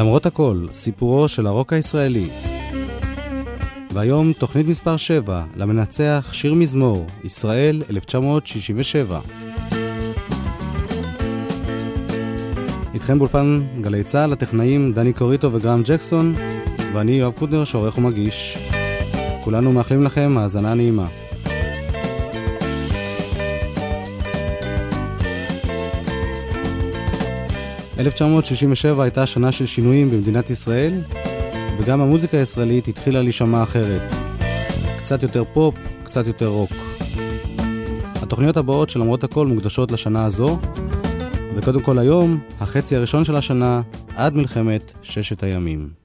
למרות הכל, סיפורו של הרוק הישראלי. והיום תוכנית מספר 7, למנצח שיר מזמור, ישראל 1967. איתכם באולפן גלי צה"ל, הטכנאים דני קוריטו וגרם ג'קסון, ואני יואב קודנר שעורך ומגיש. כולנו מאחלים לכם האזנה נעימה. 1967 הייתה שנה של שינויים במדינת ישראל, וגם המוזיקה הישראלית התחילה להישמע אחרת. קצת יותר פופ, קצת יותר רוק. התוכניות הבאות של למרות הכל מוקדשות לשנה הזו, וקודם כל היום, החצי הראשון של השנה, עד מלחמת ששת הימים.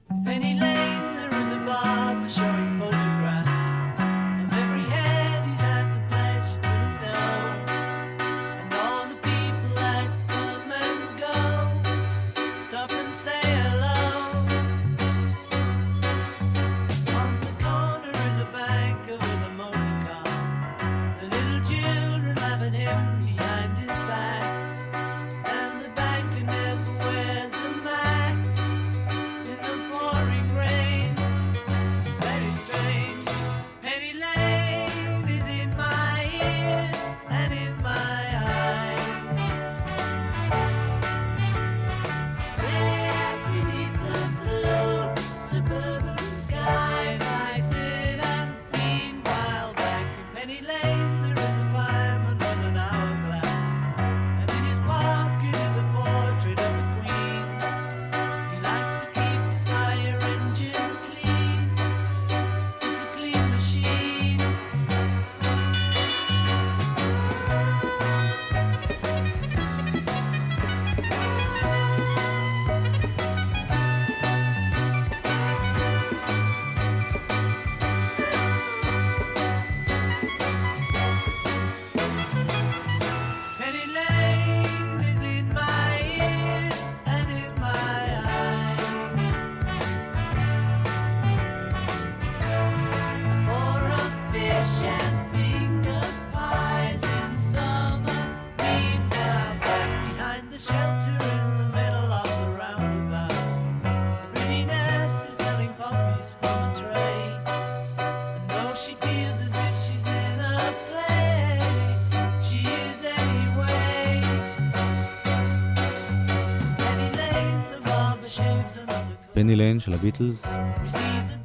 פני ליין של הביטלס.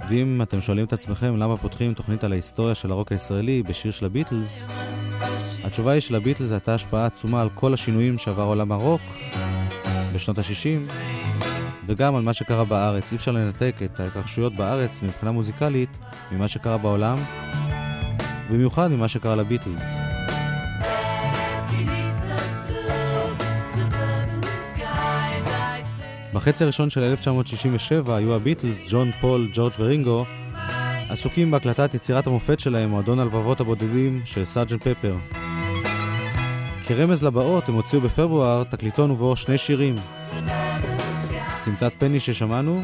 ואם אתם שואלים את עצמכם למה פותחים תוכנית על ההיסטוריה של הרוק הישראלי בשיר של הביטלס, התשובה היא שלביטלס הייתה השפעה עצומה על כל השינויים שעבר עולם הרוק בשנות ה-60, וגם על מה שקרה בארץ. אי אפשר לנתק את ההתרחשויות בארץ מבחינה מוזיקלית ממה שקרה בעולם, במיוחד ממה שקרה לביטלס. בחצי הראשון של 1967 היו הביטלס, ג'ון, פול, ג'ורג' ורינגו, עסוקים בהקלטת יצירת המופת שלהם, מועדון הלבבות הבודדים של סארג'נט פפר. כרמז לבאות הם הוציאו בפברואר תקליטון ובו שני שירים. סמטת פני ששמענו,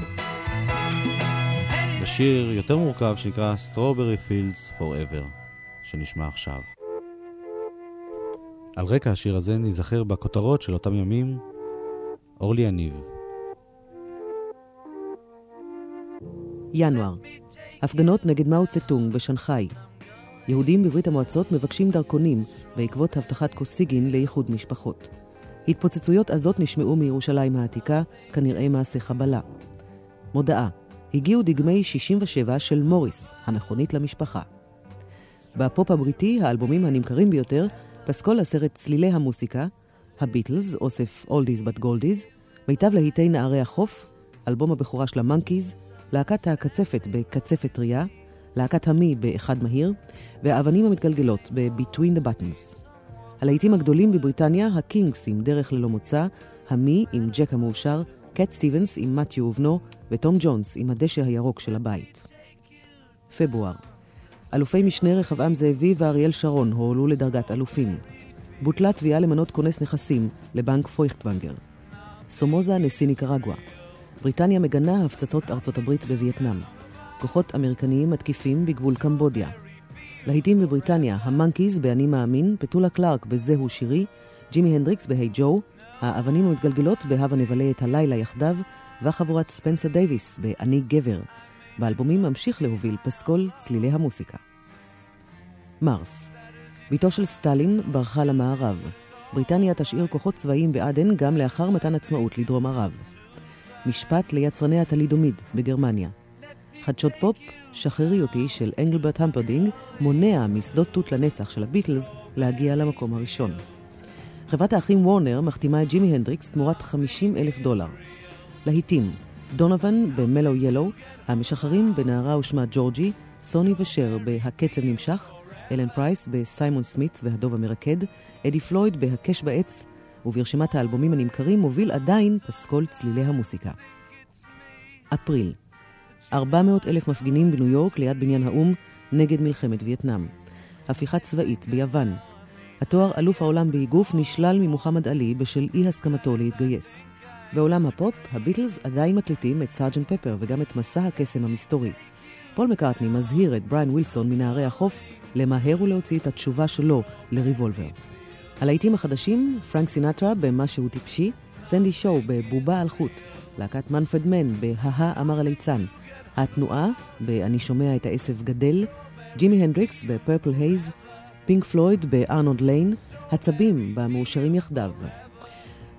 ושיר יותר מורכב שנקרא Strawberry Fields Forever, שנשמע עכשיו. על רקע השיר הזה ניזכר בכותרות של אותם ימים אורלי יניב. ינואר, הפגנות נגד מאו צטונג בשנגחאי. יהודים בברית המועצות מבקשים דרכונים בעקבות הבטחת קוסיגין לאיחוד משפחות. התפוצצויות עזות נשמעו מירושלים העתיקה, כנראה מעשה חבלה. מודעה, הגיעו דגמי 67 של מוריס, המכונית למשפחה. בפופ הבריטי, האלבומים הנמכרים ביותר, פסקול הסרט צלילי המוסיקה, הביטלס, אוסף Oldies but Goldies, מיטב להיטי נערי החוף, אלבום הבכורה של המונקיז, להקת הקצפת בקצפת טריה, להקת המי באחד מהיר, והאבנים המתגלגלות ב-Between the Buttons. הלהיטים הגדולים בבריטניה, הקינקס עם דרך ללא מוצא, המי עם ג'ק המאושר, קט סטיבנס עם מתיו ובנו, וטום ג'ונס עם הדשא הירוק של הבית. פברואר אלופי משנה רחבעם זאבי ואריאל שרון הועלו לדרגת אלופים. בוטלה תביעה למנות כונס נכסים לבנק פויכטוונגר. סומוזה נשיא ניקרגואה. בריטניה מגנה הפצצות ארצות הברית בווייטנאם. כוחות אמריקניים מתקיפים בגבול קמבודיה. להיטים בבריטניה, המונקיז ב"אני מאמין", פטולה קלארק ב"זהו שירי", ג'ימי הנדריקס ב"היי ג'ו", האבנים המתגלגלות ב"הבה נבלה את הלילה יחדיו", וחבורת ספנסר דייוויס ב"אני גבר". באלבומים ממשיך להוביל פסקול צלילי המוסיקה. מרס בתו של סטלין ברחה למערב. בריטניה תשאיר כוחות צבאיים בעדן גם לאחר מתן עצמאות לדרום ערב. משפט ליצרני הטלידומיד בגרמניה. חדשות פופ, שחררי אותי של אנגלברט המפרדינק, מונע משדות תות לנצח של הביטלס להגיע למקום הראשון. חברת האחים וורנר מחתימה את ג'ימי הנדריקס תמורת 50 אלף דולר. להיטים, דונובן ב Mellow Yellow, המשחרים בנערה ושמה ג'ורג'י, סוני ושר ב"הקצב נמשך", אלן פרייס בסיימון סמית והדוב המרקד, אדי פלויד בהקש בעץ, וברשימת האלבומים הנמכרים מוביל עדיין פסקול צלילי המוסיקה. אפריל 400 אלף מפגינים בניו יורק ליד בניין האו"ם נגד מלחמת וייטנאם. הפיכה צבאית ביוון. התואר אלוף העולם באיגוף נשלל ממוחמד עלי בשל אי הסכמתו להתגייס. בעולם הפופ, הביטלס עדיין מקליטים את Sergeant Pepper וגם את מסע הקסם המסתורי. פול מקארטני מזהיר את בריין ווילסון מנערי החוף למהר ולהוציא את התשובה שלו לריבולבר. הלהיטים החדשים, פרנק סינטרה ב"משהו טיפשי", סנדי שואו ב"בובה על חוט", להקת מנפרד מן ב"הה אמר הליצן", התנועה ב"אני שומע את העשב גדל", ג'ימי הנדריקס ב Purple Haze, פינק פלויד ב Arnold Layne, הצבים במאושרים יחדיו.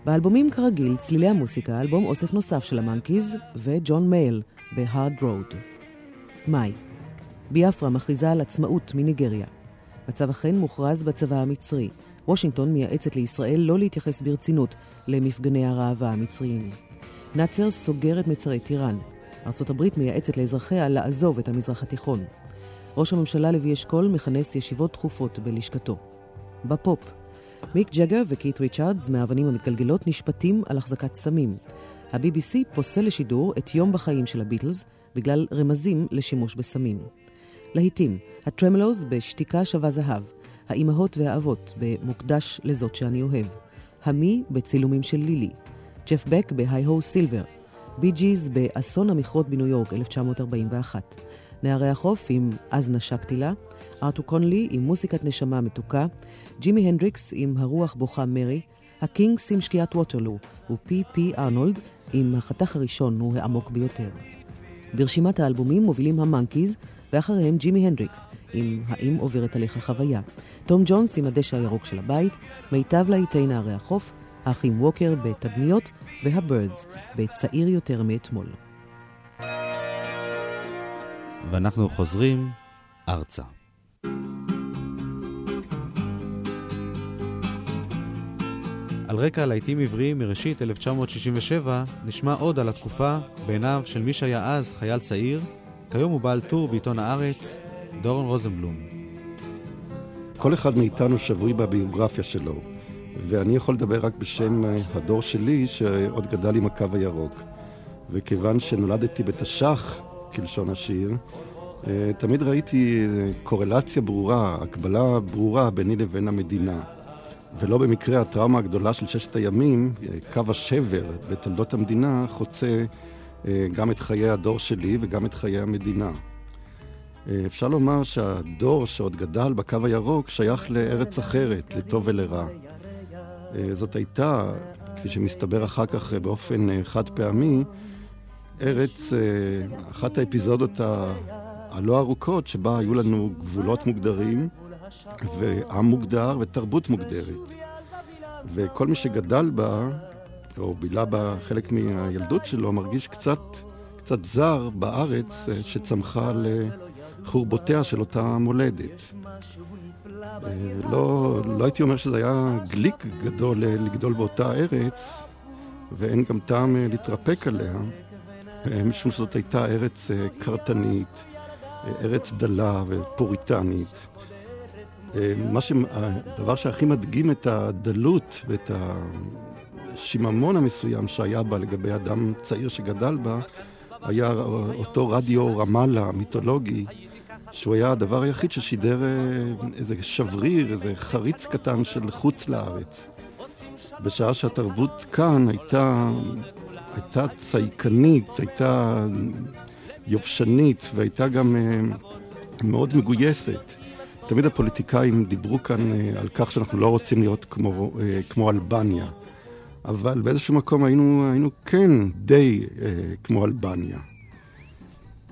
באלבומים כרגיל, צלילי המוסיקה, אלבום אוסף נוסף של המאנקיז וג'ון מייאל ב Hard Road. מאי ביאפרה מכריזה על עצמאות מניגריה. מצב הכן מוכרז בצבא המצרי. וושינגטון מייעצת לישראל לא להתייחס ברצינות למפגני הראווה המצריים. נאצר סוגר את מצרי טיראן. ארצות הברית מייעצת לאזרחיה לעזוב את המזרח התיכון. ראש הממשלה לוי אשכול מכנס ישיבות תכופות בלשכתו. בפופ, מיק ג'גר וקית' ריצ'רדס מהאבנים המתגלגלות נשפטים על החזקת סמים. ה-BBC פוסל לשידור את יום בחיים של הביטלס בגלל רמזים לשימוש בסמים. להיטים, הטרמלוז בשתיקה שווה זהב, האימהות והאבות במוקדש לזאת שאני אוהב, המי בצילומים של לילי, ג'ף בק ב Hi Ho Silver, בי ג'יז באסון המכרות בניו יורק 1941, נערי החוף עם אז נשקתי לה, ארתור קונלי עם מוסיקת נשמה מתוקה, ג'ימי הנדריקס עם הרוח בוכה מרי, הקינקס עם שקיעת ווטרלו, ופי פי ארנולד עם החתך הראשון הוא העמוק ביותר. ברשימת האלבומים מובילים המאנקיז, ואחריהם ג'ימי הנדריקס עם האם עוברת עליך חוויה, תום ג'ונס עם הדשא הירוק של הבית, מיטב להיטי נערי החוף, האחים ווקר בתדמיות, והבירדס בצעיר יותר מאתמול. ואנחנו חוזרים ארצה. על רקע להיטים עבריים מראשית 1967 נשמע עוד על התקופה בעיניו של מי שהיה אז חייל צעיר, כיום הוא בעל טור בעיתון הארץ, דורון רוזנבלום. כל אחד מאיתנו שבוי בביוגרפיה שלו, ואני יכול לדבר רק בשם אה, הדור שלי שעוד גדל עם הקו הירוק. וכיוון שנולדתי בתש"ח, כלשון השיר, אה, תמיד ראיתי אה, קורלציה ברורה, הקבלה ברורה ביני לבין המדינה. ולא במקרה הטראומה הגדולה של ששת הימים, קו השבר בתולדות המדינה, חוצה גם את חיי הדור שלי וגם את חיי המדינה. אפשר לומר שהדור שעוד גדל בקו הירוק שייך לארץ אחרת, לטוב ולרע. זאת הייתה, כפי שמסתבר אחר כך באופן חד פעמי, ארץ, אחת האפיזודות הלא ארוכות שבה היו לנו גבולות מוגדרים ועם מוגדר ותרבות מוגדרת. וכל מי שגדל בה, או בילה בה חלק מהילדות שלו, מרגיש קצת, קצת זר בארץ שצמחה לחורבותיה של אותה מולדת. לא, לא הייתי אומר שזה היה גליק גדול לגדול באותה ארץ, ואין גם טעם להתרפק עליה, משום שזאת הייתה ארץ קרטנית, ארץ דלה ופוריטנית. מה ש... הדבר שהכי מדגים את הדלות ואת השיממון המסוים שהיה בה לגבי אדם צעיר שגדל בה, היה אותו רדיו רמאללה המיתולוגי, שהוא היה הדבר היחיד ששידר איזה שבריר, איזה חריץ קטן של חוץ לארץ. בשעה שהתרבות כאן הייתה, הייתה צייקנית, הייתה יובשנית והייתה גם uh, מאוד מגויסת. תמיד הפוליטיקאים דיברו כאן uh, על כך שאנחנו לא רוצים להיות כמו, כמו אלבניה. אבל באיזשהו מקום היינו, היינו כן די אה, כמו אלבניה.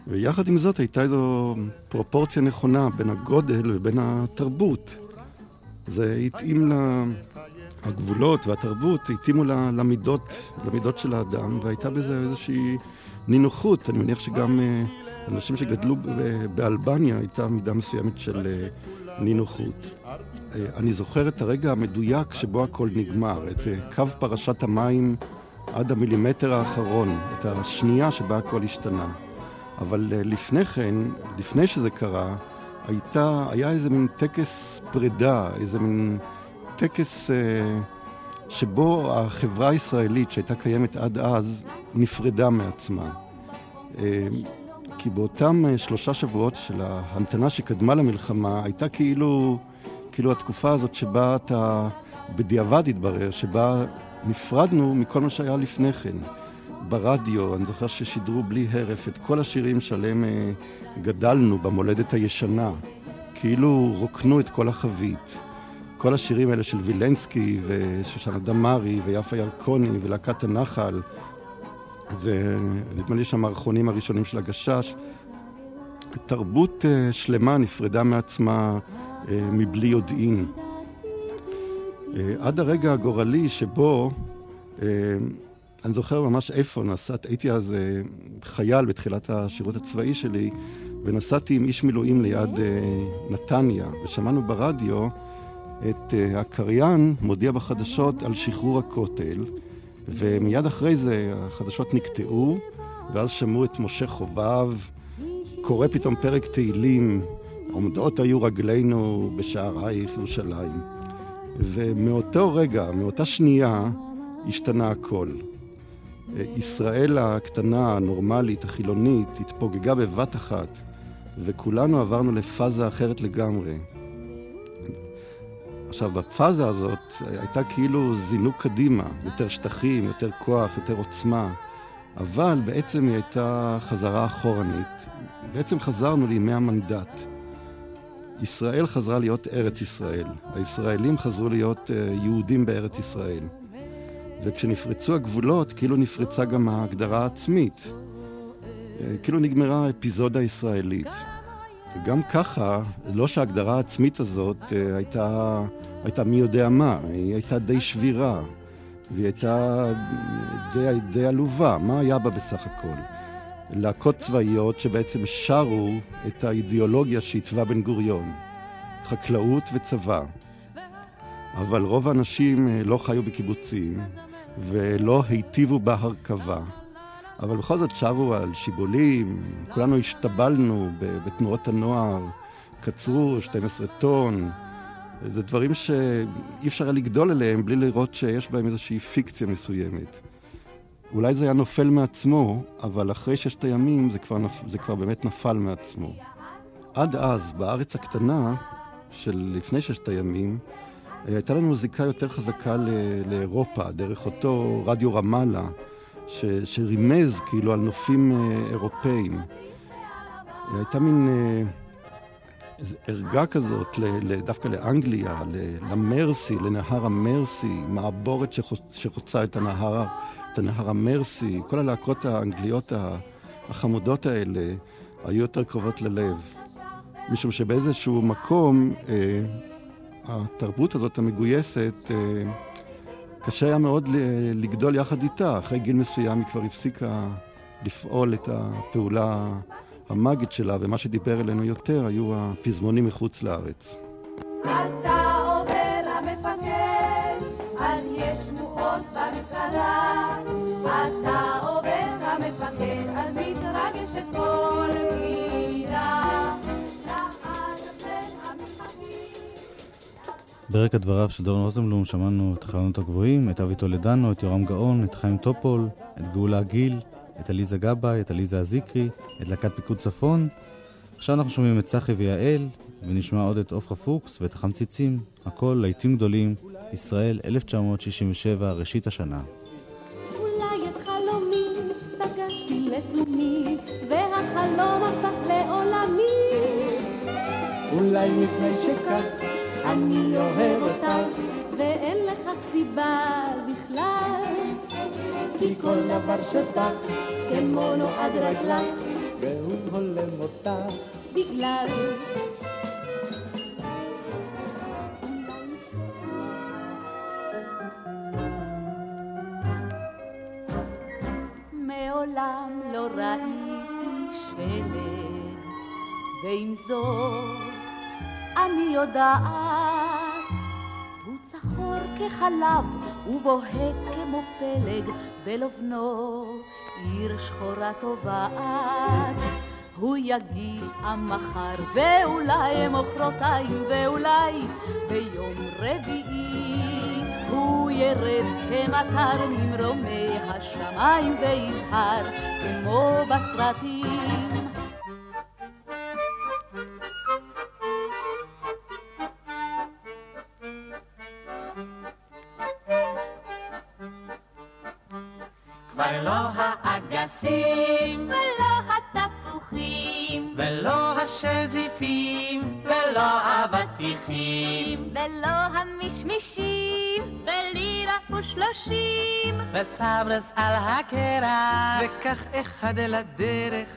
ויחד עם זאת הייתה איזו פרופורציה נכונה בין הגודל ובין התרבות. זה התאים ל... הגבולות והתרבות התאימו למידות, למידות של האדם, והייתה בזה איזושהי נינוחות. אני מניח שגם אה, אנשים שגדלו באלבניה הייתה מידה מסוימת של אה, נינוחות. אה, אני זוכר את הרגע המדויק שבו הכל נגמר, את קו פרשת המים עד המילימטר האחרון, את השנייה שבה הכל השתנה. אבל לפני כן, לפני שזה קרה, הייתה, היה איזה מין טקס פרידה, איזה מין טקס אה, שבו החברה הישראלית שהייתה קיימת עד אז נפרדה מעצמה. אה, כי באותם אה, שלושה שבועות של ההמתנה שקדמה למלחמה הייתה כאילו, כאילו התקופה הזאת שבה אתה בדיעבד התברר, שבה נפרדנו מכל מה שהיה לפני כן. ברדיו, אני זוכר ששידרו בלי הרף את כל השירים שעליהם אה, גדלנו במולדת הישנה. כאילו רוקנו את כל החבית. כל השירים האלה של וילנסקי ושושנה דמארי ויפה ירקוני ולהקת הנחל ונדמה לי שהמערכונים הראשונים של הגשש. תרבות uh, שלמה נפרדה מעצמה uh, מבלי יודעין. עד הרגע הגורלי שבו, אני זוכר ממש איפה נסעת, הייתי אז uh, חייל בתחילת השירות הצבאי שלי, ונסעתי עם איש מילואים ליד uh, נתניה, ושמענו ברדיו את uh, הקריין מודיע בחדשות על שחרור הכותל, ומיד אחרי זה החדשות נקטעו, ואז שמעו את משה חובב קורא פתאום פרק תהילים, עומדות היו רגלינו בשערייך ירושלים. ומאותו רגע, מאותה שנייה, השתנה הכל. ישראל הקטנה, הנורמלית, החילונית, התפוגגה בבת אחת, וכולנו עברנו לפאזה אחרת לגמרי. עכשיו, בפאזה הזאת הייתה כאילו זינוק קדימה, יותר שטחים, יותר כוח, יותר עוצמה, אבל בעצם היא הייתה חזרה אחורנית. בעצם חזרנו לימי המנדט. ישראל חזרה להיות ארץ ישראל. הישראלים חזרו להיות אה, יהודים בארץ ישראל. וכשנפרצו הגבולות, כאילו נפרצה גם ההגדרה העצמית. אה, כאילו נגמרה האפיזודה הישראלית. גם ככה, לא שההגדרה העצמית הזאת אה, הייתה, הייתה מי יודע מה, היא הייתה די שבירה, והיא הייתה די, די עלובה. מה היה בה בסך הכל? להקות צבאיות שבעצם שרו את האידיאולוגיה שהתווה בן גוריון, חקלאות וצבא. אבל רוב האנשים אה, לא חיו בקיבוצים ולא היטיבו בהרכבה. אבל בכל זאת שרו על שיבולים, כולנו השתבלנו בתנועות הנוער, קצרו 12 טון. זה דברים שאי אפשר היה לגדול עליהם בלי לראות שיש בהם איזושהי פיקציה מסוימת. אולי זה היה נופל מעצמו, אבל אחרי ששת הימים זה כבר, נפ... זה כבר באמת נפל מעצמו. עד אז, בארץ הקטנה של לפני ששת הימים, הייתה לנו זיקה יותר חזקה. לאירופה, דרך אותו רדיו רמאללה. ש, שרימז כאילו על נופים אה, אירופאים. הייתה מין אה, ערגה כזאת דווקא לאנגליה, למרסי, לנהר המרסי, מעבורת שחוצ, שחוצה את הנהר, את הנהר המרסי. כל הלהקות האנגליות החמודות האלה היו יותר קרובות ללב. משום שבאיזשהו מקום אה, התרבות הזאת המגויסת אה, קשה היה מאוד לגדול יחד איתה. אחרי גיל מסוים היא כבר הפסיקה לפעול את הפעולה המאגית שלה, ומה שדיבר אלינו יותר היו הפזמונים מחוץ לארץ. אתה ברקע דבריו של דורון רוזנבלום שמענו את החלונות הגבוהים, את אבי טולדנו, את יורם גאון, את חיים טופול, את גאולה גיל, את עליזה גבאי, את עליזה עזיקרי, את להקת פיקוד צפון. עכשיו אנחנו שומעים את צחי ויעל, ונשמע עוד את עופרה פוקס ואת החמציצים. הכל להיטים גדולים, ישראל 1967, ראשית השנה. אולי מפני שכך אני אוהב אותך, ואין לכך סיבה בכלל. כי כל דבר שלך, כמו נועד רגלך, והוא הולם אותך בגלל. מעולם לא ראיתי שלג, ועם זאת אני יודעת, הוא צחור כחלב ובוהק כמו פלג, בלובנו עיר שחורה טובעת. הוא יגיע מחר, ואולי מחרתיים, ואולי ביום רביעי הוא ירד כמטר ממרומי השמיים ויזהר כמו בסרטים. האבטיחים ולא המשמישים ולירה ושלושים. וסברס על הקרח. וכך אחד לדרך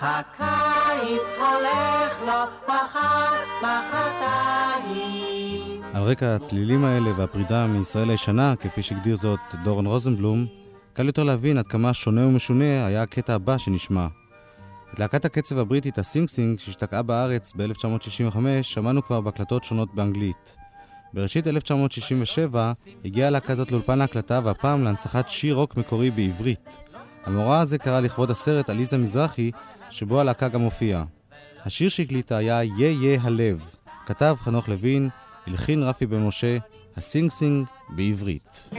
הקיץ הולך לו מחר מחרתיים. על רקע הצלילים האלה והפרידה מישראל הישנה, כפי שהגדיר זאת דורון רוזנבלום, קל יותר להבין עד כמה שונה ומשונה היה הקטע הבא שנשמע. את להקת הקצב הבריטית הסינג סינג, שהשתקעה בארץ ב-1965, שמענו כבר בהקלטות שונות באנגלית. בראשית 1967 הגיעה הלהקה הזאת לאולפן ההקלטה, והפעם להנצחת שיר רוק מקורי בעברית. המאורע הזה קרה לכבוד הסרט עליזה מזרחי, שבו הלהקה גם הופיעה. השיר שהקליטה היה "יה יה הלב", כתב חנוך לוין, הלחין רפי בן משה, הסינג סינג בעברית.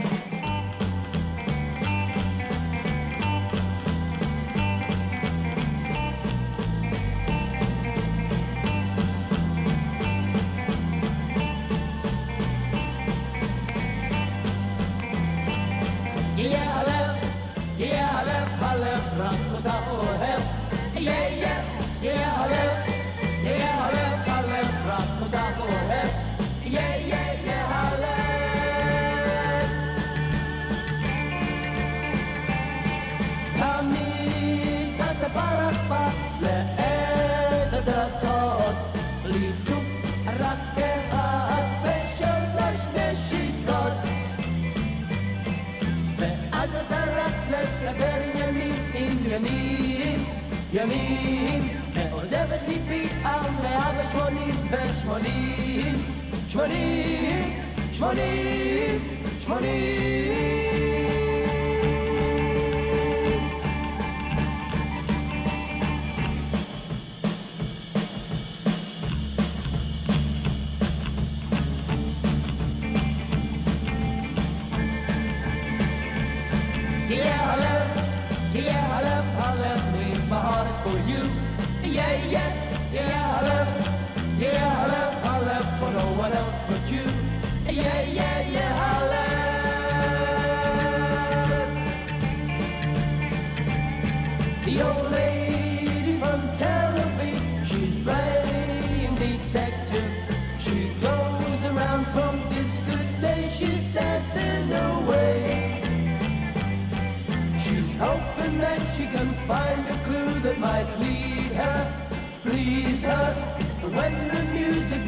שמונים, שמונים, שמונים. Yeah, yeah, yeah. The old lady from Tel Aviv, she's playing detective. She goes around from discotheque, she's dancing away. She's hoping that she can find a clue that might lead her, please her. When the music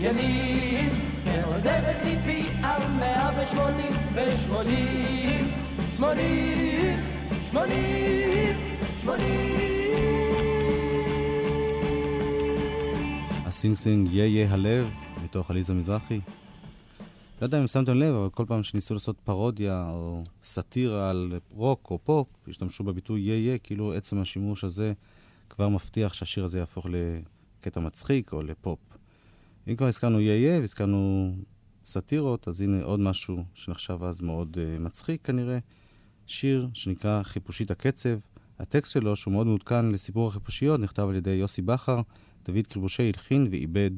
רץ לסדר עניינים, עניינים, עניינים, עוזבת ליבי על מאה ושמונים ושמונים שמונים שמונים שמונים הסינג סינג יה יה הלב, מתוך עליזה מזרחי. לא יודע אם שמתם לב, אבל כל פעם שניסו לעשות פרודיה או סאטירה על רוק או פופ, השתמשו בביטוי יה יה, כאילו עצם השימוש הזה כבר מבטיח שהשיר הזה יהפוך לקטע מצחיק או לפופ. אם כבר הזכרנו יה יה והזכרנו סאטירות, אז הנה עוד משהו שנחשב אז מאוד uh, מצחיק כנראה. שיר שנקרא חיפושית הקצב. הטקסט שלו, שהוא מאוד מעודכן לסיפור החיפושיות, נכתב על ידי יוסי בכר. דוד קרבושי הלחין ועיבד,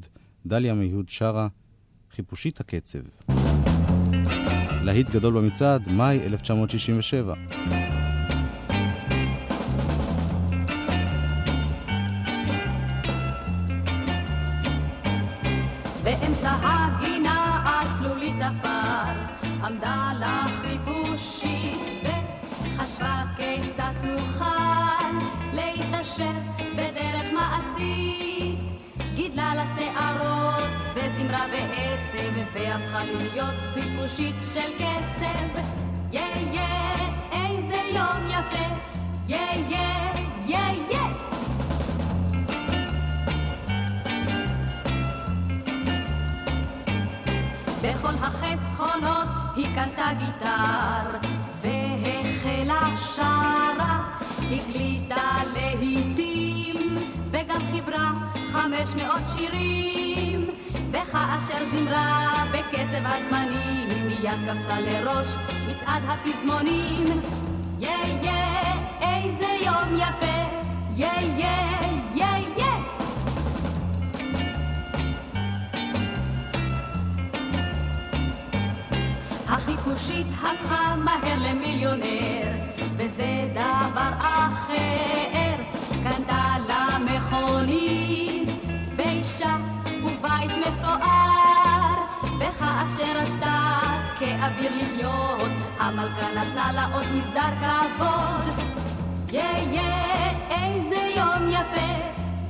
דליה מיהוד שרה, חיפושית הקצב. להיט גדול במצעד, מאי 1967. באמצע הגינה על תלולית עפר. עמדה לה חיפושית וחשבה כיצד תוכל להתעשר בדרך מעשית. גידלה לה שערות וזמרה בעצב והפכה להיות חיפושית של קצב. יא יא איזה יום יפה. יא יא יא יא בכל החסכונות היא קנתה גיטר והחלה שרה, הקליטה להיטים וגם חיברה חמש מאות שירים. וכאשר זמרה בקצב הזמנים מיד קפצה לראש מצעד הפזמונים. יא יא איזה יום יפה יא יא החיפושית הפכה מהר למיליונר, וזה דבר אחר. קנתה לה מכונית, ואישה ובית מפואר, וכאשר רצתה כאוויר לחיות, המלכה נתנה לה עוד מסדר כבוד. יא יא איזה יום יפה,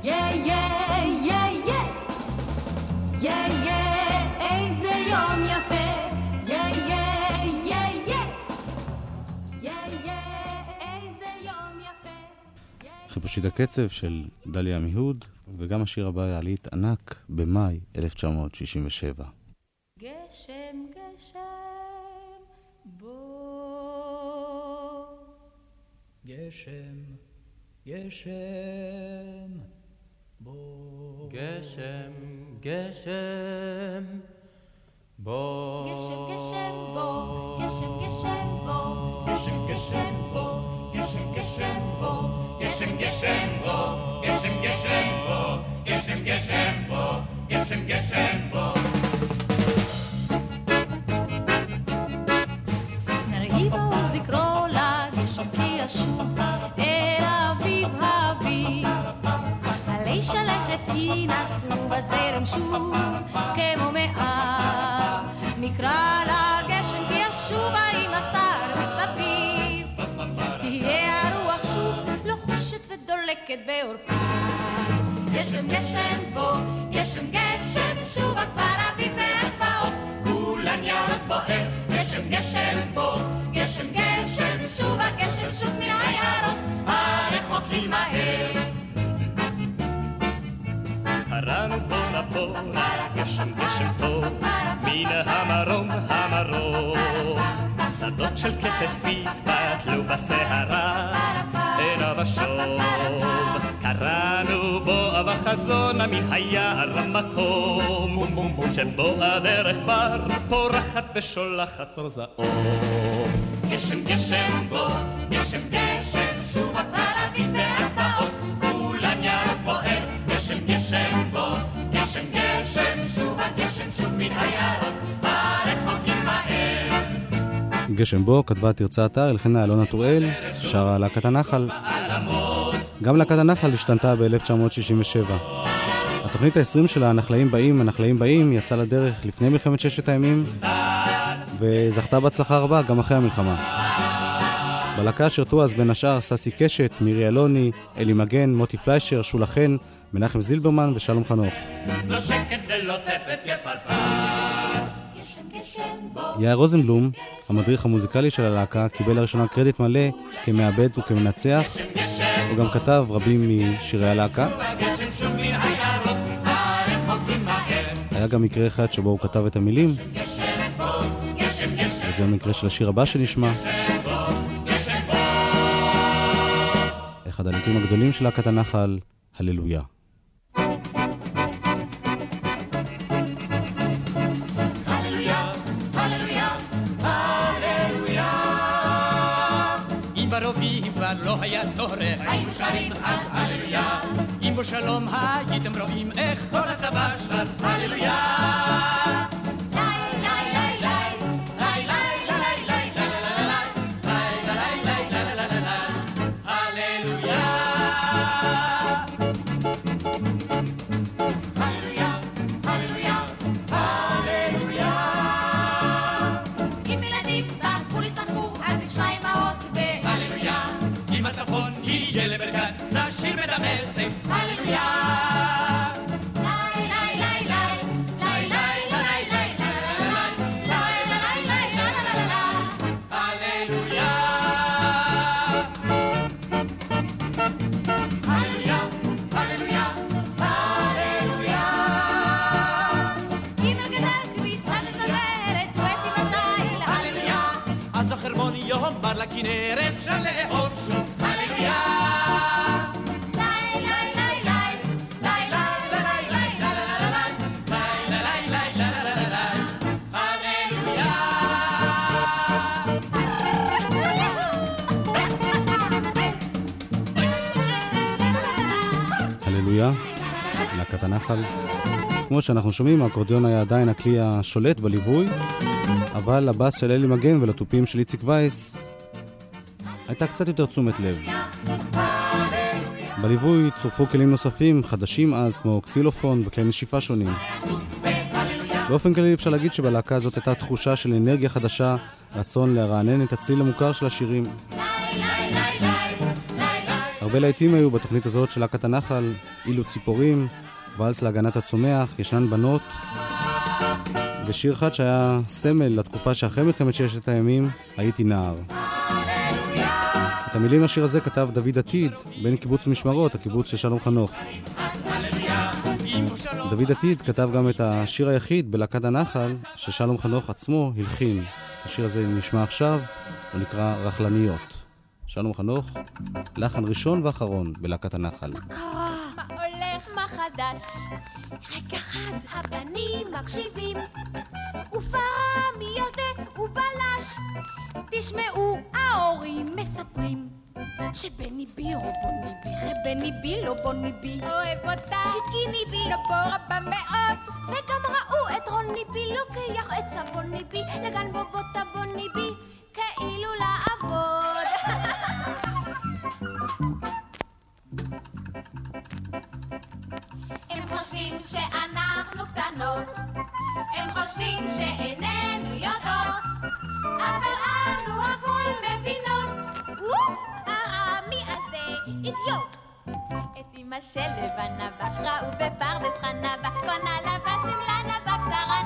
יא יא יא יא יא יא איזה יום יפה חיפושית הקצב של דליה מיהוד, וגם השיר הבא יעלית ענק במאי 1967. גשם גשם בוא. גשם גשם בוא. גשם גשם בוא. גשם גשם בוא. גשם גשם בוא. גשם גשם בוא גשם גשם בוא Geshem Geshem Bo, Geshem Geshem Bo, Geshem Geshem Bo, Geshem Geshem Bo. נרהיב וזכרו לגשם כי ישוב אל אביב האביב. עלי שלכת ינסו בזרם שוב כמו מאז. נקרא לגשם ודולקת בעורפה. גשם גשם פה, גשם שבו הדרך כבר פורחת ושולחת אור זעום. גשם גשם בוא, גשם גשם שוב כבר אביב והגבעות. כולן בוער, גשם גשם בוא, גשם גשם שוב הגשם שוב מן היערות. הרחוקים מהר. גשם בו כתבה תרצה אתר, הלחינה אלונה טוראל, שרה להקת הנחל. גם להקת הנחל השתנתה ב-1967. התוכנית ה-20 שלה, הנחלאים באים, הנחלאים באים, יצאה לדרך לפני מלחמת ששת הימים, וזכתה בהצלחה רבה גם אחרי המלחמה. בלהקה שירתו אז בין השאר ססי קשת, מירי אלוני, אלי מגן, מוטי פליישר, שולה חן, מנחם זילברמן ושלום חנוך. יאיר רוזנבלום, המדריך המוזיקלי של הלהקה, קיבל לראשונה קרדיט מלא כמעבד וכמנצח. הוא גם כתב רבים משירי הלהקה. היה גם מקרה אחד שבו הוא כתב את המילים. וזה המקרה של השיר הבא שנשמע. אחד הלעיתים הגדולים של להקת הנחל, הללויה. כבר לא היה צורך, היינו שרים אז הללויה. אם בשלום הייתם רואים איך כל הצבא שר הללויה. 呀。להקת הנחל. כמו שאנחנו שומעים, האקורדיון היה עדיין הכלי השולט בליווי, אבל לבאס של אלי מגן ולתופים של איציק וייס הייתה קצת יותר תשומת לב. בליווי צורפו כלים נוספים, חדשים אז, כמו קסילופון וכלי נשיפה שונים. באופן כללי אפשר להגיד שבלהקה הזאת הייתה תחושה של אנרגיה חדשה, רצון לרענן את הצליל המוכר של השירים. הרבה להיטים היו בתוכנית הזאת של להקת הנחל, אילו ציפורים, ואלס להגנת הצומח, ישנן בנות, ושיר אחד שהיה סמל לתקופה שאחרי מלחמת ששת הימים, הייתי נער. את המילים לשיר הזה כתב דוד עתיד, בן קיבוץ משמרות, הקיבוץ של שלום חנוך. דוד עתיד כתב גם את השיר היחיד בלהקת הנחל, ששלום חנוך עצמו הלחין. השיר הזה נשמע עכשיו, הוא נקרא רכלניות. שלום חנוך, לחן ראשון ואחרון בלהקת הנחל. מה הולך? חדש? רגע אחד, הבנים מקשיבים, ופרה מי יודע הוא בלש. תשמעו, ההורים מספרים שבני בי או בוני בי, ובני בי לא בוני בי. אוהב אותה, שתקיני בי, לא בור רבה מאוד. וגם ראו את רוני בי לוקח את סבוני בי, לגן בובות הבוני בי, כאילו לעבוד. חושבים שאנחנו קטנות, הם חושבים שאיננו יודעות, אבל אנו הגול מבינות. וופ, הרעמי הזה, אידיוט. את אמא של לבנה בק ראו בפרדס חנה בקונה קונה לנה בשמלה נה זרה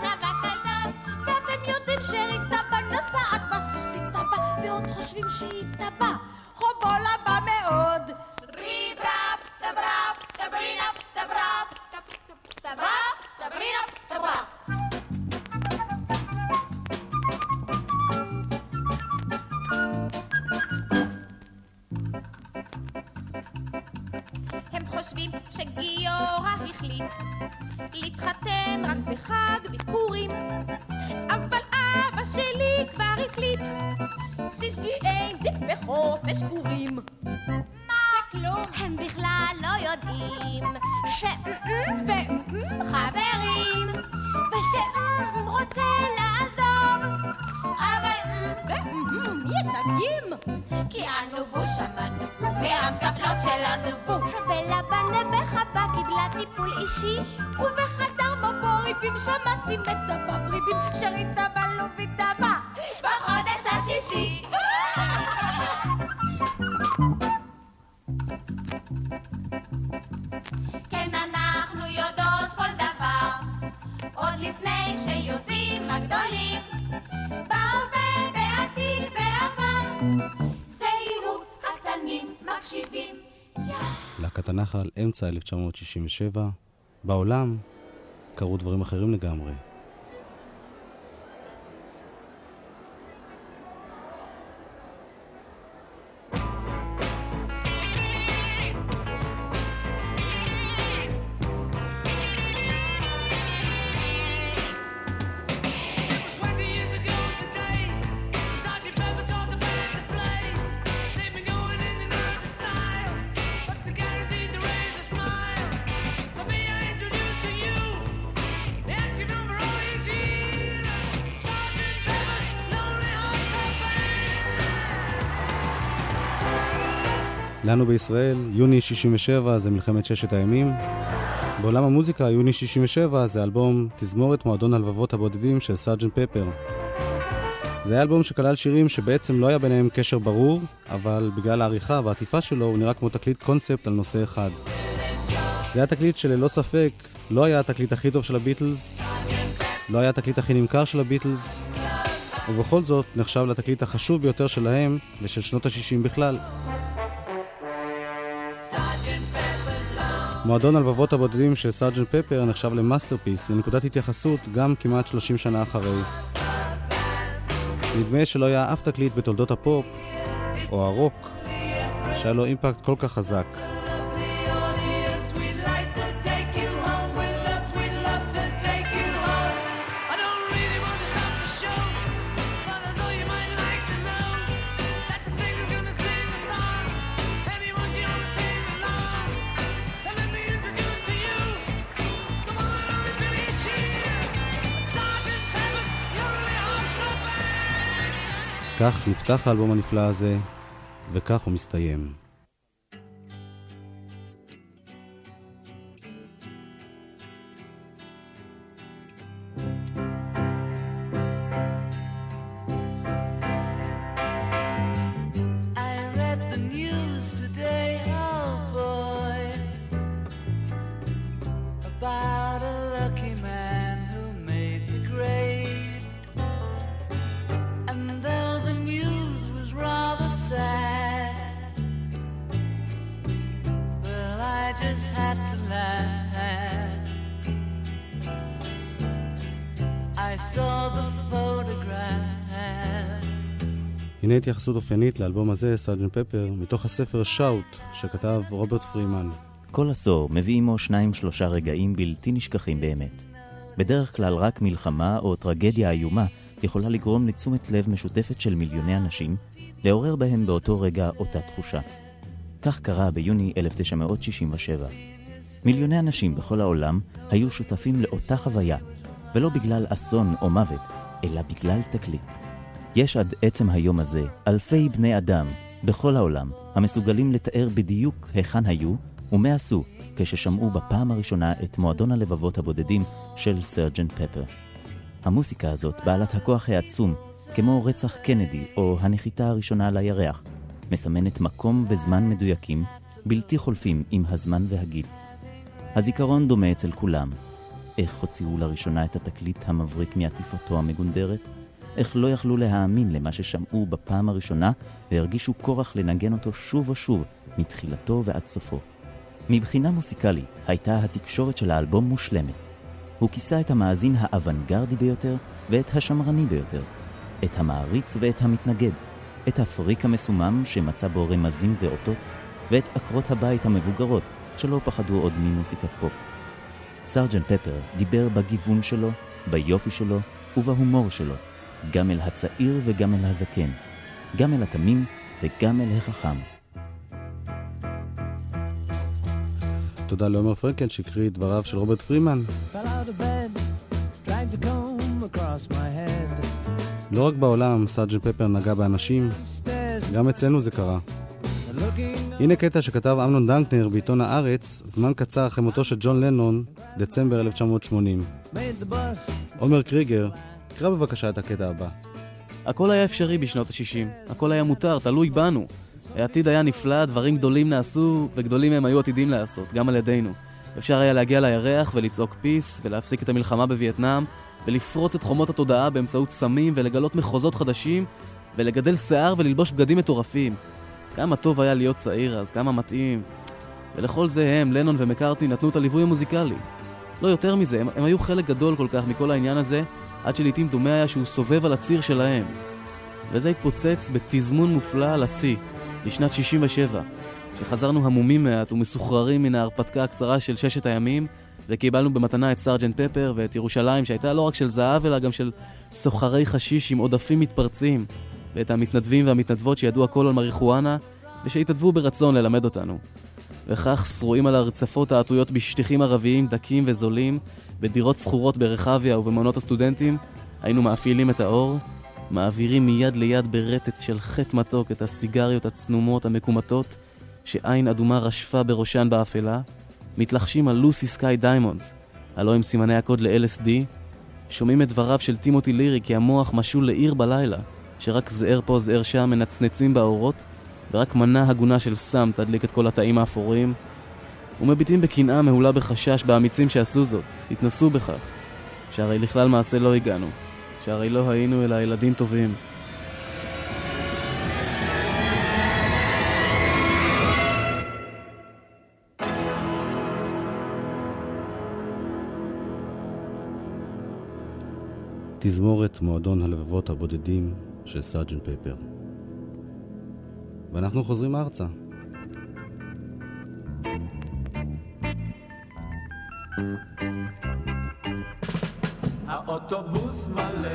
ואתם יודעים שריק טבק נוסעת בסוסית טבק ועוד חושבים שהיא טבק חובו לבא מאוד. טברב, טברינב, טברב, טברב, טברינב, טברב. הם חושבים שגיורא החליט להתחתן רק בחג ביקורים אבל אבא שלי כבר החליט סיסגי אין דיק בחופש פורים אמצע 1967. בעולם קרו דברים אחרים לגמרי. לנו בישראל, יוני 67 זה מלחמת ששת הימים. בעולם המוזיקה, יוני 67 זה אלבום תזמורת מועדון הלבבות הבודדים של סארג'נט פפר. זה היה אלבום שכלל שירים שבעצם לא היה ביניהם קשר ברור, אבל בגלל העריכה והעטיפה שלו הוא נראה כמו תקליט קונספט על נושא אחד. זה היה תקליט שללא ספק לא היה התקליט הכי טוב של הביטלס, לא היה התקליט הכי נמכר של הביטלס, ובכל זאת נחשב לתקליט החשוב ביותר שלהם ושל שנות ה-60 בכלל. מועדון הלבבות הבודדים של סארג'נט פפר נחשב ל masterpiece, לנקודת התייחסות גם כמעט 30 שנה אחרי. נדמה שלא היה אף תקליט בתולדות הפופ, או הרוק, שהיה לו אימפקט כל כך חזק. כך נפתח האלבום הנפלא הזה, וכך הוא מסתיים. התייחסות אופיינית לאלבום הזה, סארג'נט פפר, מתוך הספר שאוט, שכתב רוברט פרימן. כל עשור מביא עמו שניים שלושה רגעים בלתי נשכחים באמת. בדרך כלל רק מלחמה או טרגדיה איומה יכולה לגרום לתשומת לב משותפת של מיליוני אנשים, לעורר בהם באותו רגע אותה תחושה. כך קרה ביוני 1967. מיליוני אנשים בכל העולם היו שותפים לאותה חוויה, ולא בגלל אסון או מוות, אלא בגלל תקליט. יש עד עצם היום הזה אלפי בני אדם בכל העולם המסוגלים לתאר בדיוק היכן היו ומה עשו כששמעו בפעם הראשונה את מועדון הלבבות הבודדים של סרג'נט פפר. המוסיקה הזאת, בעלת הכוח העצום, כמו רצח קנדי או הנחיתה הראשונה על הירח, מסמנת מקום וזמן מדויקים, בלתי חולפים עם הזמן והגיל. הזיכרון דומה אצל כולם. איך הוציאו לראשונה את התקליט המבריק מעטיפתו המגונדרת? איך לא יכלו להאמין למה ששמעו בפעם הראשונה והרגישו כורח לנגן אותו שוב ושוב, מתחילתו ועד סופו. מבחינה מוסיקלית הייתה התקשורת של האלבום מושלמת. הוא כיסה את המאזין האוונגרדי ביותר ואת השמרני ביותר, את המעריץ ואת המתנגד, את הפריק המסומם שמצא בו רמזים ואותות, ואת עקרות הבית המבוגרות שלא פחדו עוד ממוסיקת פופ. סרג'נט פפר דיבר בגיוון שלו, ביופי שלו ובהומור שלו, גם אל הצעיר וגם אל הזקן, גם אל התמים וגם אל החכם. תודה לעומר פרנקל שהקריא את דבריו של רוברט פרימן. לא רק בעולם סארג'נט פפר נגע באנשים, גם אצלנו זה קרה. הנה קטע שכתב אמנון דנקנר בעיתון הארץ, זמן קצר אחרי מותו של ג'ון לנון, דצמבר 1980. made the bus. עומר קריגר, קרא בבקשה את הקטע הבא. הכל היה אפשרי בשנות ה-60. הכל היה מותר, תלוי בנו. העתיד היה נפלא, דברים גדולים נעשו, וגדולים הם היו עתידים לעשות, גם על ידינו. אפשר היה להגיע לירח ולצעוק פיס, ולהפסיק את המלחמה בווייטנאם, ולפרוץ את חומות התודעה באמצעות סמים ולגלות מחוזות חדשים ולגדל שיער וללבוש בגדים מטורפים. כמה טוב היה להיות צעיר אז, כמה מתאים. ולכל זה הם, לנון ומקארטני, נתנו את הליווי המוזיקלי. לא יותר מזה, הם, הם היו חלק גדול כל כך מכל העניין הזה, עד שלעיתים דומה היה שהוא סובב על הציר שלהם. וזה התפוצץ בתזמון מופלא לשיא, בשנת 67, כשחזרנו המומים מעט ומסוחררים מן ההרפתקה הקצרה של ששת הימים, וקיבלנו במתנה את סארג'נט פפר ואת ירושלים, שהייתה לא רק של זהב, אלא גם של סוחרי חשיש עם עודפים מתפרצים, ואת המתנדבים והמתנדבות שידעו הכל על מריחואנה, ושהתנדבו ברצון ללמד אותנו. וכך שרועים על הרצפות העטויות בשטיחים ערביים דקים וזולים, בדירות שכורות ברחביה ובמעונות הסטודנטים, היינו מאפילים את האור, מעבירים מיד ליד ברטט של חטא מתוק את הסיגריות הצנומות המקומטות, שעין אדומה רשפה בראשן באפלה, מתלחשים על Lucy Sky Diamonds, הלא עם סימני הקוד ל-LSD, שומעים את דבריו של טימותי לירי כי המוח משול לעיר בלילה, שרק זער פה זער שם מנצנצים באורות, ורק מנה הגונה של סם תדליק את כל התאים האפורים, ומביטים בקנאה מהולה בחשש באמיצים שעשו זאת, התנסו בכך, שהרי לכלל מעשה לא הגענו, שהרי לא היינו אלא ילדים טובים. תזמורת מועדון הלבבות הבודדים של סארג'נט פפר. ואנחנו חוזרים ארצה. האוטובוס מלא,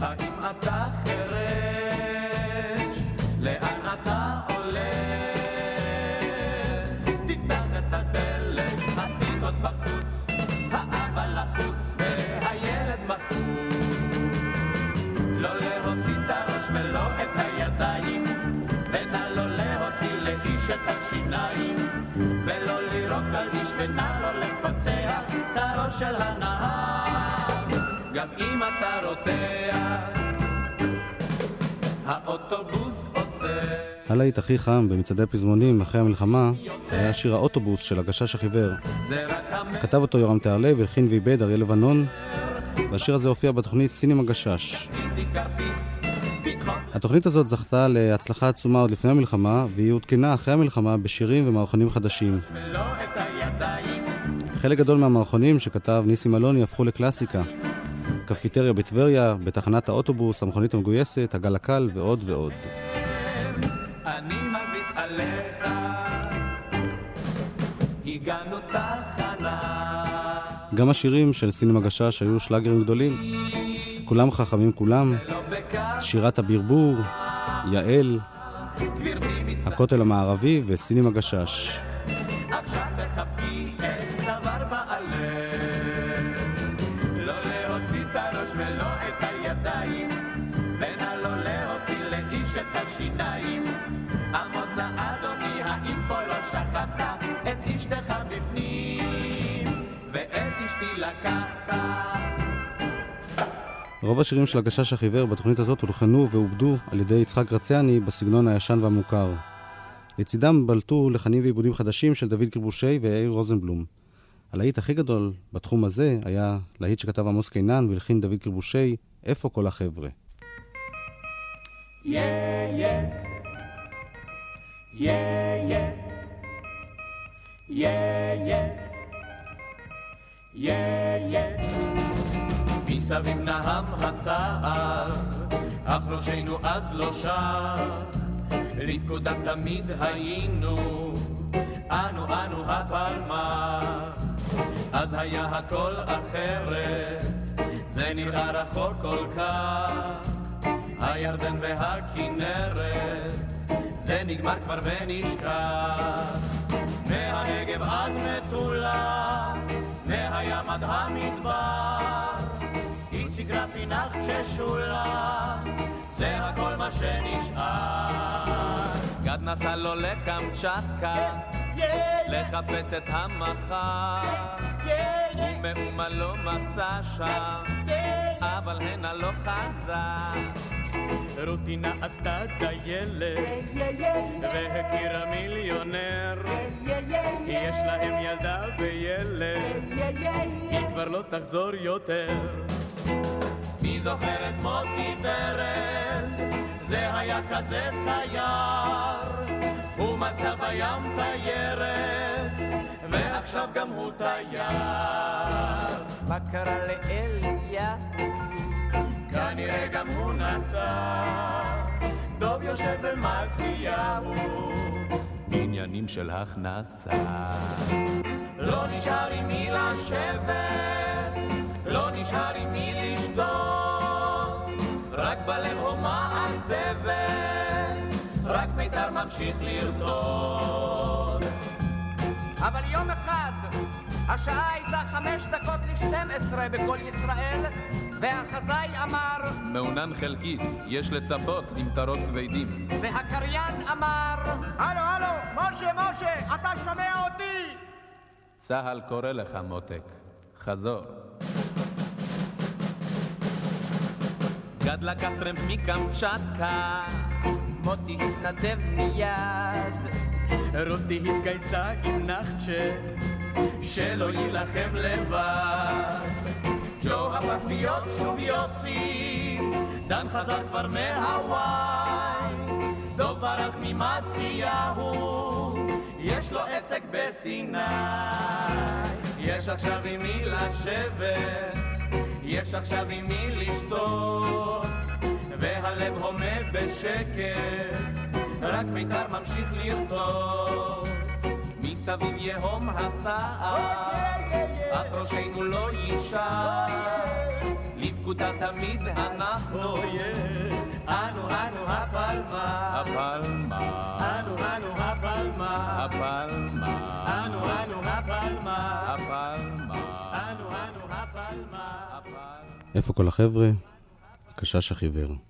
האם אתה חירש? לאן אתה עולה? תפתח את הדלת, התינוק בחוץ, האבא לחוץ והילד בחוץ. לא להוציא את הראש ולא את הידיים, ונא לא להוציא לאיש את השיניים, על איש ונא לא את הראש של הנהר, גם אם אתה רותח. האוטובוס עוצר הלהיט הכי חם במצעדי הפזמונים אחרי המלחמה היה שיר האוטובוס של הגשש החיוור. כתב אותו יורם תיארלב, הלחין ואיבד אריה לבנון, והשיר הזה הופיע בתוכנית סינמה גשש. התוכנית הזאת זכתה להצלחה עצומה עוד לפני המלחמה, והיא עודכנה אחרי המלחמה בשירים ומערכונים חדשים. חלק גדול מהמערכונים שכתב ניסים אלוני הפכו לקלאסיקה. קפיטריה בטבריה, בתחנת האוטובוס, המכונית המגויסת, הגל הקל ועוד ועוד. אני מביט עליך, הגענו תחנה, גם השירים של סינמה גשש היו שלאגרים גדולים. כולם חכמים כולם, שירת הברבור, יעל, הכותל המערבי וסינמה גשש. עכשיו תחבקי את צוואר בעלך, להוציא את הראש ולא את הידיים, ונא להוציא לאיש את השיניים, עמוד לקחת. רוב השירים של הגשש החיוור בתוכנית הזאת הולחנו ועובדו על ידי יצחק רציאני בסגנון הישן והמוכר. לצידם בלטו לחנים ועיבודים חדשים של דוד קרבושי ויאיר רוזנבלום. הלהיט הכי גדול בתחום הזה היה להיט שכתב עמוס קינן והלחין דוד קרבושי, איפה כל החבר'ה. Yeah, yeah. Yeah, yeah. Yeah, yeah. Yeah, yeah. מסביב נהם הסער, אך ראשנו אז לא שר. לפקודה תמיד היינו, אנו אנו הפלמ"ח. אז היה הכל אחרת, זה נראה רחוק כל כך. הירדן והכנרת, זה נגמר כבר ונשכח. מהנגב עד מטולה, מהים עד המדבר, איציק רפי נחצ'ה שולה, זה הכל מה שנשאר. גד נסע לו לקמצ'טקה, לחפש את המחר, ומאומה לא מצא שם, אבל הנה לא חזר. רותי נעשתה טיילת והכירה מיליונר. יש להם ילדה וילד. היא כבר לא תחזור יותר מי זוכר את מוטי ורד זה היה כזה סייר הוא מצא בים תיירת ועכשיו גם הוא תייר. מה קרה לאליה? כנראה גם הוא נסע. דוב יושב במעשיהו. עניינים של הכנסה. לא נשאר עם מי לשבת לא נשאר עם מי לשתות רק בלב הומה עצבת רק מיתר ממשיך לרטוט אבל יום אחד השעה הייתה חמש דקות לשתים עשרה בכל ישראל והחזאי אמר מעונן חלקית, יש לצפות עם טרות כבדים והקריין אמר הלו, הלו, משה, משה, אתה שומע אותי? צה"ל קורא לך מותק, חזור. גד לקח טרמפ מקמצ'טקה, מוטי התנדב מיד, רותי התגייסה עם נחצ'ה, שלא יילחם לבד. ג'ו הפך להיות שוב יוסי, דן חזר כבר מהוואי, דוב ברח ממעשיהו, יש לו עסק בסיני. יש עכשיו עם מי לשבת, יש עכשיו עם מי לשתות, והלב הומה בשקט, רק בית"ר ממשיך לרטוט. מסביב יהום הסער, אך ראשנו לא יישר. לפקודה תמיד אנחנו, אנו אנו הפלמה, הפלמה, אנו אנו הפלמה, הפלמה, אנו אנו הפלמה, הפלמה, איפה כל החבר'ה? הקשש החיוור.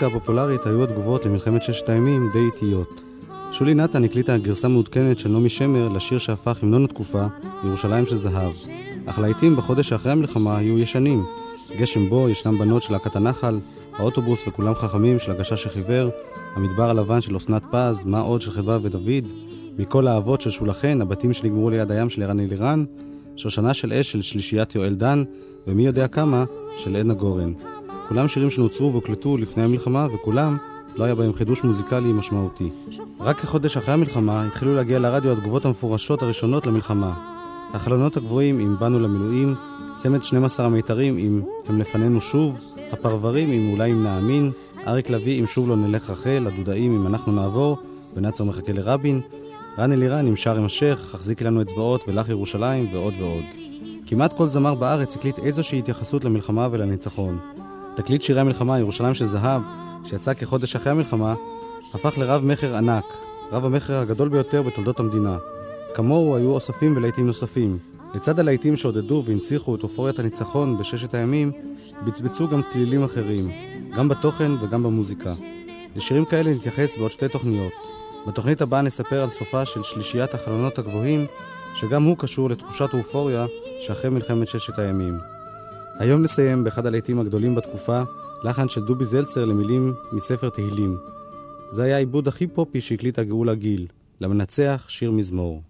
בתחום המוזיקה הפופולרית היו התגובות למלחמת ששת הימים די איטיות. שולי נתן הקליטה גרסה מעודכנת של נעמי שמר לשיר שהפך המנון התקופה, ירושלים של זהב. אך להיטים בחודש שאחרי המלחמה היו ישנים. גשם בו, ישנם בנות של להקת הנחל, האוטובוס וכולם חכמים של הגשש החיוור, המדבר הלבן של אסנת פז, מה עוד של חדווה ודוד, מכל האהבות של שולחן, הבתים שנגמרו ליד הים של ערן אלירן, שושנה של אש של שלישיית יואל דן, ומי יודע כמה של עדנה גורן. כולם שירים שנוצרו והוקלטו לפני המלחמה, וכולם לא היה בהם חידוש מוזיקלי משמעותי. רק כחודש אחרי המלחמה התחילו להגיע לרדיו התגובות המפורשות הראשונות למלחמה. החלונות הגבוהים עם באנו למילואים, צמד 12 המיתרים עם הם לפנינו שוב, הפרברים עם אולי אם נאמין, אריק לביא עם שוב לא נלך רחל, הדודאים עם אנחנו נעבור, ונאצר מחכה לרבין, רן אלירן עם שר המשך, החזיקי לנו אצבעות ולך ירושלים ועוד ועוד. כמעט כל זמר בארץ הקליט איזושהי התייחסות למלחמה ולניצחון. תקליט שירי המלחמה, ירושלים של זהב, שיצא כחודש אחרי המלחמה, הפך לרב מכר ענק, רב המכר הגדול ביותר בתולדות המדינה. כמוהו היו אוספים ולהיטים נוספים. לצד הלהיטים שעודדו והנציחו את אופוריית הניצחון בששת הימים, בצבצו גם צלילים אחרים, גם בתוכן וגם במוזיקה. לשירים כאלה נתייחס בעוד שתי תוכניות. בתוכנית הבאה נספר על סופה של שלישיית החלונות הגבוהים, שגם הוא קשור לתחושת אופוריה שאחרי מלחמת ששת הימים. היום נסיים באחד הלהיטים הגדולים בתקופה, לחן של דובי זלצר למילים מספר תהילים. זה היה העיבוד הכי פופי שהקליטה גאולה גיל, למנצח שיר מזמור.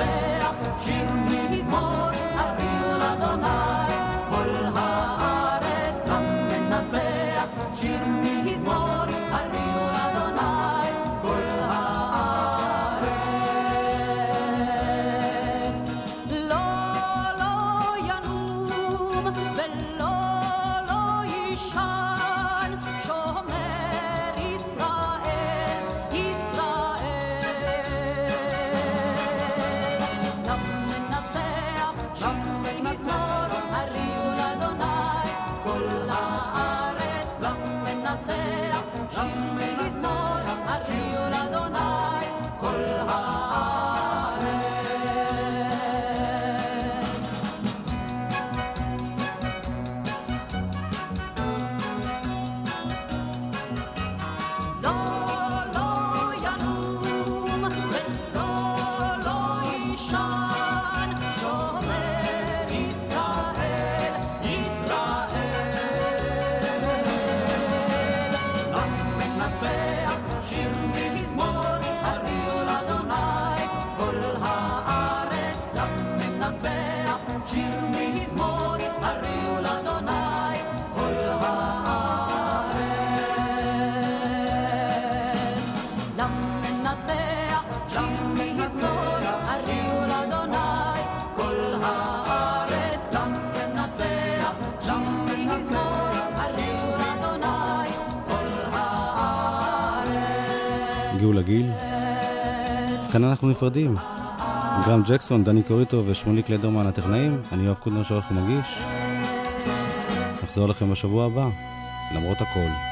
man. הארץ. גאולה גיל. כאן אנחנו נפרדים. גרם ג'קסון, דני קוריטו ושמוליק לדרמן הטכנאים, אני יואב קודנר שעורך ומגיש. נחזור לכם בשבוע הבא, למרות הכל.